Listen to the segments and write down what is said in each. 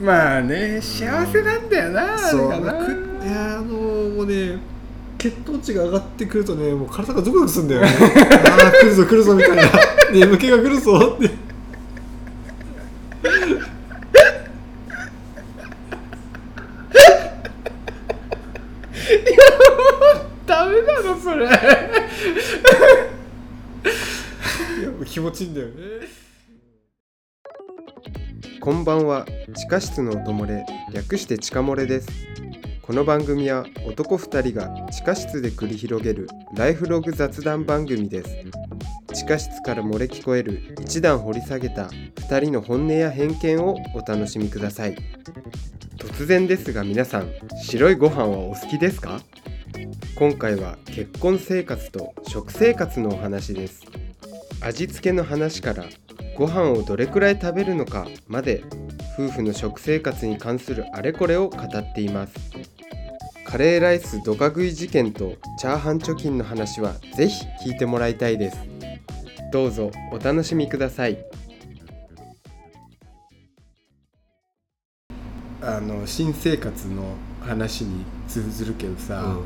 まあね幸せなんだよな、そうあれかな。くいやあのもうね血糖値が上がってくるとねもう体がゾクゾクするんだよね。ああ来るぞ来るぞみたいな。眠気が来るぞって。ダメだろそれ。いやもう気持ちいいんだよねこんばんは。地下室の音漏れ略して地下漏れです。この番組は男2人が地下室で繰り広げるライフログ雑談番組です。地下室から漏れ聞こえる一段掘り下げた2人の本音や偏見をお楽しみください。突然ですが皆さん白いご飯はお好きですか？今回は結婚生活と食生活のお話です。味付けの話からご飯をどれくらい食べるのかまで夫婦の食生活に関するあれこれを語っています。カレーライスドカ食い事件とチャーハン貯金の話はぜひ聞いてもらいたいです。どうぞお楽しみください。あの新生活の話に通ずるけどさ、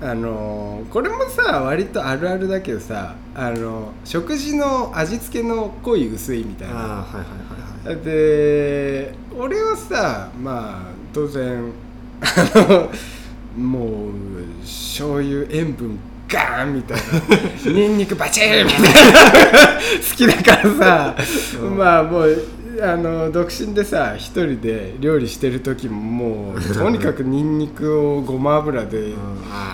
あのこれもさ割とあるあるだけどさあの食事の味付けの濃い薄いみたいな。で俺はさまあ当然あのもう醤油塩分ガーンみたいな。ニンニクバチーンみたいな。好きだからさ、まあもうあの独身でさ一人で料理してる時ももうとにかくニンニクをごま油で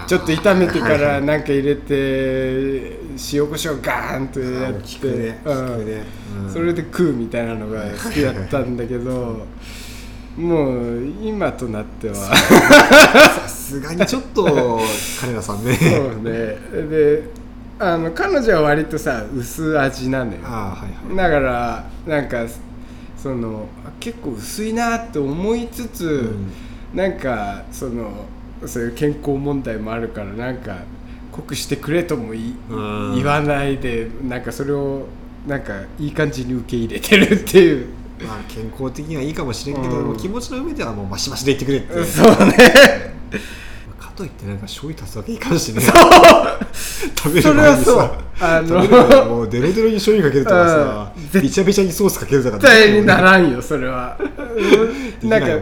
ちょっと炒めてからなんか入れて塩コショウガーンとやってそれで食うみたいなのが好きだったんだけどもう今となっては。さすがにちょっと金田さんね。そうね。であの彼女は割とさ薄味なのよ。ああはいはい。だからなんかそのあ結構薄いなって思いつつ、なんかそのそういう健康問題もあるからなんか濃くしてくれともいうん。言わないでなんかそれをなんかいい感じに受け入れてるっていう。まあ健康的にはいいかもしれんけど、うん。気持ちの上ではもうマシマシで言ってくれって。そうね。かといってなんか醤油足すわけいかんしね食べるそれ前にはそうあの食べる前にもうデロデロに醤油かけるとかさびちゃびちゃにソースかけるとか絶対にならんよそれはなんかね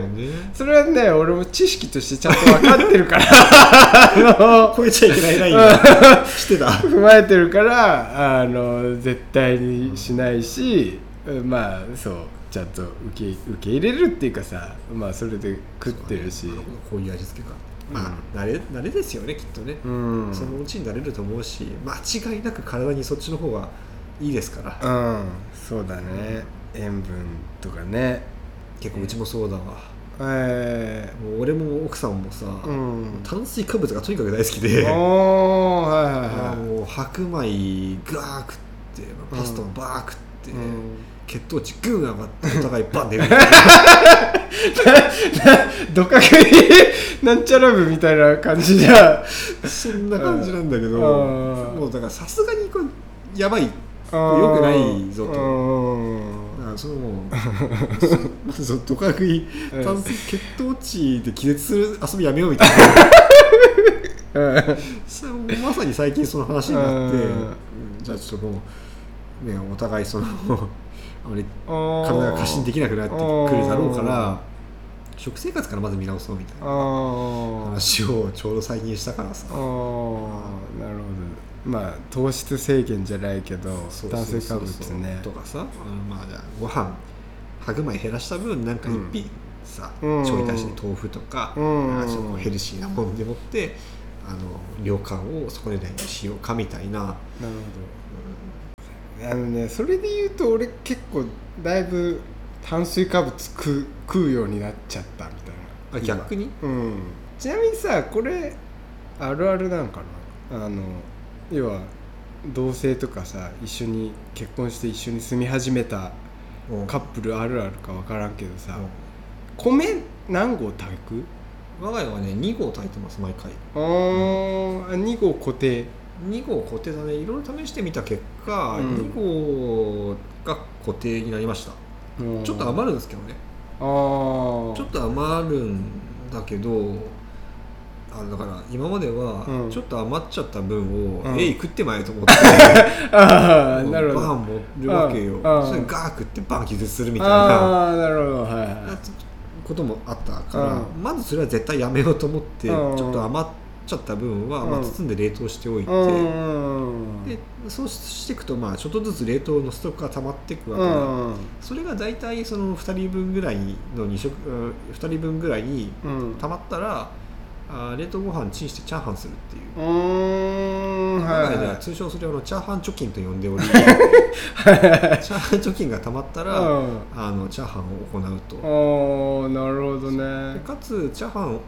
それはね俺も知識としてちゃんと分かってるからあの超えちゃいけないラインがしてた踏まえてるからあの絶対にしないしまあそうちゃんと受け受け入れるっていうかさまあそれで食ってるしこういう味付けかまあ慣れ慣れですよねきっとね、うん。そのうちになれると思うし間違いなく体にそっちの方がいいですから。うん。そうだね。塩分とかね。結構うちもそうだわ。えもう俺も奥さんもさ、えうん。炭水化物がとにかく大好きで。はいはいもう白米ガー食ってパスタもバー食って、い、うん血糖値グーン上がってお互いバン寝る。どか食いなんちゃら部みたいな感じじゃ。そんな感じなんだけどうんもうだからさすがにこれやばい。よよくないぞと。そそそのドカ食いうん炭水血糖値で気絶する遊びやめようみたいな。まさに最近その話になってじゃあちょっともうねお互いそのあまり体が過信できなくなってくるだろうから食生活からまず見直そうみたいな話をちょうど最近したからさ。なるほど。まあ糖質制限じゃないけどそう炭水化物ね。とかさ、うんまあじゃあご飯白米減らした分なんか一品さ、うん。ちょい足しに豆腐とか、うん。ヘルシーなもんでもってあの量感をそこでないにしようかみたいな、なるほどあのねそれで言うと俺結構だいぶ炭水化物食う食うようになっちゃったみたいな。あ逆に？うん。ちなみにさこれあるあるなんかな？あの要は同性とかさ一緒に結婚して一緒に住み始めたカップルあるあるか分からんけどさ、米何合炊く？我が家はね2合炊いてます毎回。あー2合固定2合固定だねいろいろ試してみた結果、うん。2合が固定になりました、ちょっと余るんですけどね。ああと余るんだけどあだから今まではうん。ちょっと余っちゃった分を、うん。えい食ってまえと思って ああなるほど。バン盛るわけよ。うん。うん。それガー食ってバン気絶するみたいな。なるほど。はいはい。こともあったから、うん。まずそれは絶対やめようと思って、うん。ちょっと余っちゃった分は、まあ、うん包んで冷凍しておいて、うんでそうしていくとまあちょっとずつ冷凍のストックが溜まっていくわけだ、うん。それが大体その2人分ぐらいの2食うん2人分ぐらいにうん。溜まったらあー冷凍ご飯チンしてチャーハンするっていう。うーん。はいははい。通称それをチャーハン貯金と呼んでおり チャーハン貯金が溜まったら、うん。あのチャーハンを行うと、おーなるほどでねかつチャーハン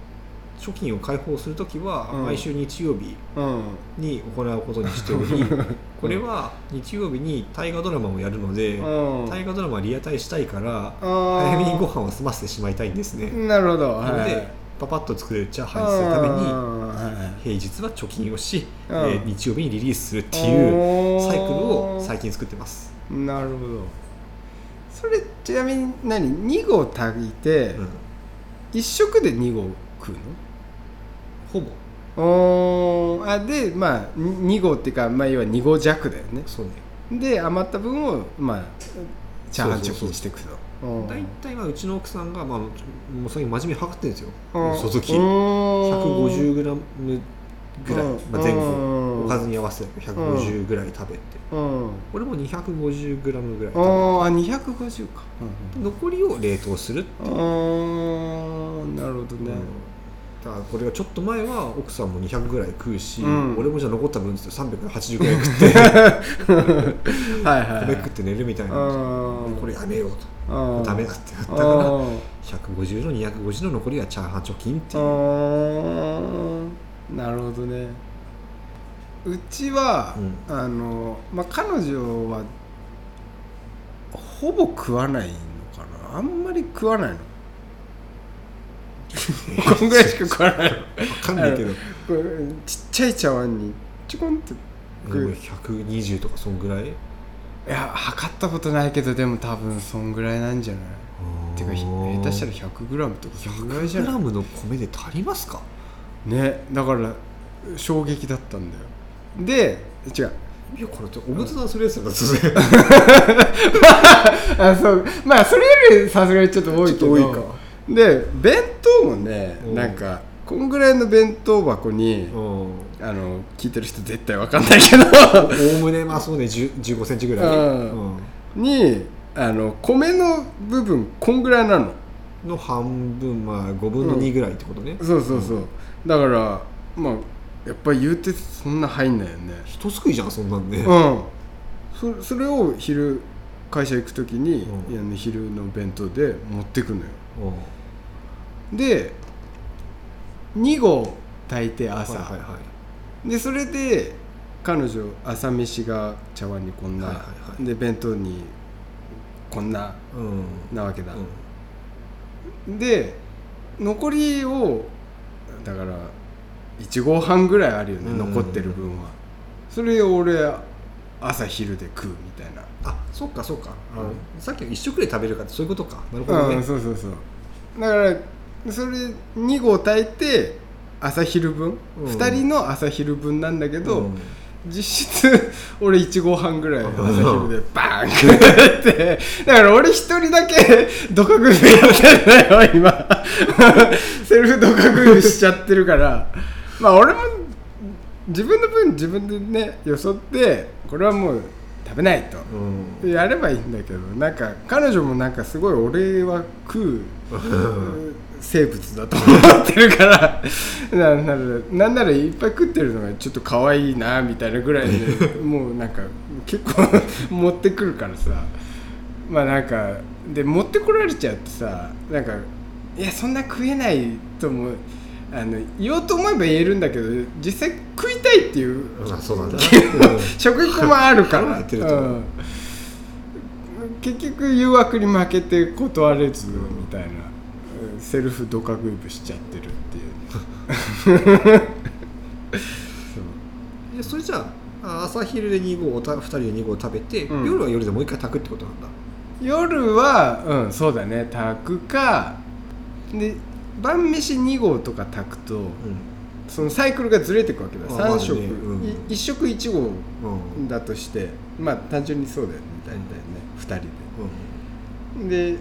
貯金を開放するときは、うん。毎週日曜日うん。に行うことにしており これは日曜日に大河ドラマをやるので、うん。大河ドラマリアタイしたいから早めにご飯を済ませてしまいたいんですね、なるほど。なので、はいパパッと作れるチャーハンにするためには平日は貯金をし、うん。えー日曜日にリリースするっていいうサイクルを最近作ってます、なるほど。それちなみに何？2合炊いて、うん。一食で2合食うほぼ。のおー。あでまあ2合っていうかまあ要は2合弱だよね。そうね。で余った分をまあチャーハン貯金していくと。大体はうちの奥さんが、まあ、もう最近真面目に測ってるんですよ。うん。その時うん 150g ぐらい、うん。まあ、前うん。後おかずに合わせて150ぐらい食べて。うん。俺も 250g ぐらい。食べてあー250か。残りを冷凍する、うんう。んなるほどね、だからこれがちょっと前は奥さんも200ぐらい食うし、うん。俺もじゃあ残った分です380ぐらい食って はいはい、はい、米食って寝るみたいな。うん。これやめようと。うん。ダメだってなったうからん。150の250の残りはチャーハン貯金っていう。うんなるほどね。うちは、うあのまあ彼女はほぼ食わないのかな。あんまり食わないのこんぐらいしか食わないの。分かんないけど。ちっちゃい茶碗にちょこんって食うでも120とかそんぐらい？いや測ったことないけどでも多分そんぐらいなんじゃない？てかひ下手したら 100g とかそんぐらいじゃない？100g の米で足りますか？ねだから衝撃だったんだよ。で違う。いやこれってお仏壇するやつだそれ あそう。まあそれよりさすがにちょっと多いけど。多いかで弁当もねうん。なんかこんぐらいの弁当箱にうん。あの聞いてる人絶対わかんないけど。おおむねまあそうね1 5センチぐらい、うん。にあの米の部分こんぐらいなの。うんの半分まあ5分の2ぐらいってことね、そうそうそう。だからまあやっぱり言うてそんな入んないよね。一すくいじゃんそんなんね、うん。そそれを昼会社行く時に、うん。いやね昼の弁当で持ってくのよ。うんで2合炊いて朝、はいはいはい。でそれで彼女朝飯が茶碗にこんな、はいはいはい。で弁当にこんなうん。なわけだ、うん。で残りをだから1合半ぐらいあるよね、うん。残ってる分は。それを俺朝昼で食うみたいな。あそっかそっか。あの、さっきの一食で食べるかってそういうことか。なるほどね、うんそうそうそう。だからそれ2合炊いて朝昼分、うん。2人の朝昼分なんだけど、うん。実質俺1合半ぐらい 朝昼でバーン食って。だから俺一人だけドカ食いやってんのよ今。セルフドカ食いしちゃってるから。まあ俺も自分の分自分でねよそってこれはもう食べないと。うん。やればいいんだけどなんか彼女もなんかすごい俺は食う 生物だと思ってるから。なならなんならいっぱい食ってるのがちょっと可愛いなみたいなぐらいで もうなんか結構持ってくるからさ。まあなんかで持ってこられちゃうとさなんかいやそんな食えないと思うあの言おうと思えば言えるんだけど実際食いたいっていうまあそうなんだ。食欲もあるから、うん。結局誘惑に負けて断れずみたいな、うんセルフドカグーブしちゃってるっていう。でそれじゃあ朝昼で2合おた2人で2合食べて、うん。夜は夜でもう一回炊くってことなんだ。夜はうんそうだね。炊くかで晩飯2合とか炊くとうん。そのサイクルがずれていくわけだ。あ3食、まあね。うん。い1食1合うん。だとしてまあ単純にそうだよね。大体ね。2人で。で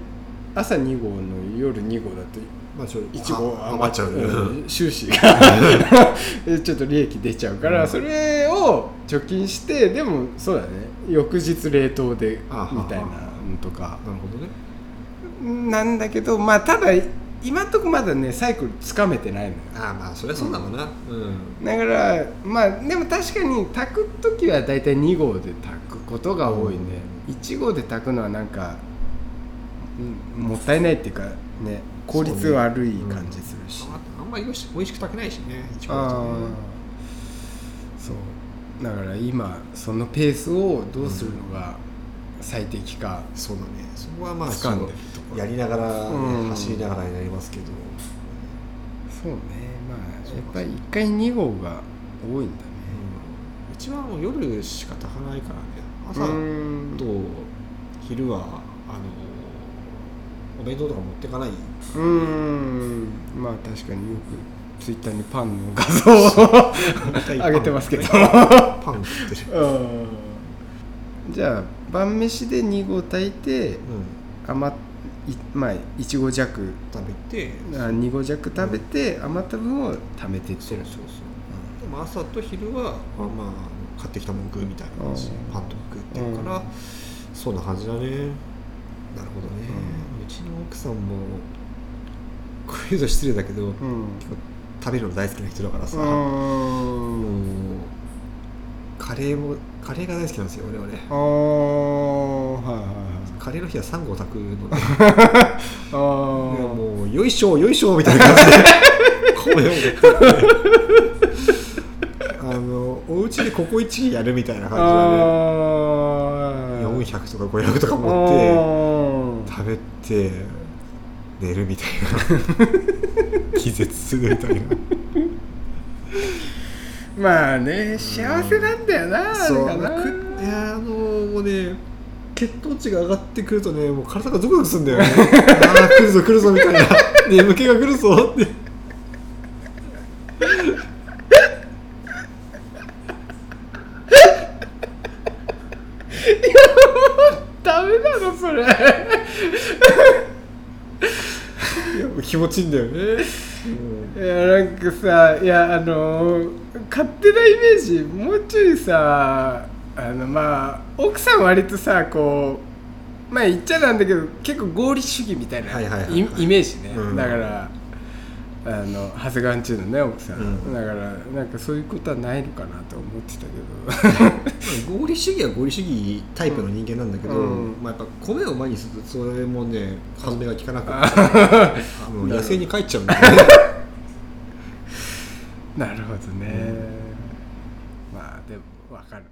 朝2合の夜2合だとまあちょっと1合あ余っちゃうね。う。ん。収支が。ちょっと利益出ちゃうから、うん。それを貯金してでもそうだね。翌日冷凍であみたいなのとか。なるほどね。なんだけどまあただ今んとこまだねサイクルつかめてないのよ。ああまあそりゃそうだろうな。うん。だからまあでも確かに炊く時は大体2合で炊くことが多いね、1合で炊くのはなんかうんもったいないっていうかね効率悪い感じするし、ああんまり美味し美味しく炊けないしね一番ああだとねそう。だから今そのペースをどうするのが最適か、そうだね。そこはまあ掴んでると。ころやりながらね、うん。走りながらになりますけど。そうね。まあやっぱり1回2合が多いんだね。うちはもう夜しか炊かないからね。朝うん。と昼はあのお弁当とか持ってかない。うーん。まあ確かによくツイッターにパンの画像を上 げてますけど。パン食ってる。うんじゃあ晩飯で2合炊いてうん。余っいまあ1合弱。食べて。あ2合弱食べて余った分を貯めていってるそうそうそう。でも朝と昼は、まあ、買ってきたもん食うみたいな感じ。パンとか食ってるから、うん。そんな感じだね。なるほどね、ううちの奥さんもこういうの失礼だけど、うん。結構食べるの大好きな人だからさ、うもん。うカレーもカレーが大好きなんですよ俺はねあーはいはいはい。カレーの日は3合炊くので。あー。もうよいしょよいしょみたいな感じで。米をあのお家でココイチやるみたいな感じだね。あー。400とか500とか持ってあ食べて寝るみたいな。気絶するみたいな。ーまあね幸せなんだよなあそうな。くいやあのもうね血糖値が上がってくるとねもう体がゾクゾクするんだよね。ああ来るぞ来るぞみたいな。眠気が来るぞって。ダメなのそれいやもう気持ちいいんだよね、いやなんかさいやあの勝手なイメージ。もうちょいさあのまあ奥さん割とさこうまあ言っちゃなんだけど結構合理主義みたいなイメージね、うん。だからあの長谷川んちのね奥さん、うん。だからなんかそういうことはないのかなと思ってたけど。合理主義は合理主義タイプの人間なんだけど、うん。まあ、やっぱ米を前にするとそれもね歯止めが効かなくて 野生に帰っちゃうんだよね。なるほどね、まあでも分かる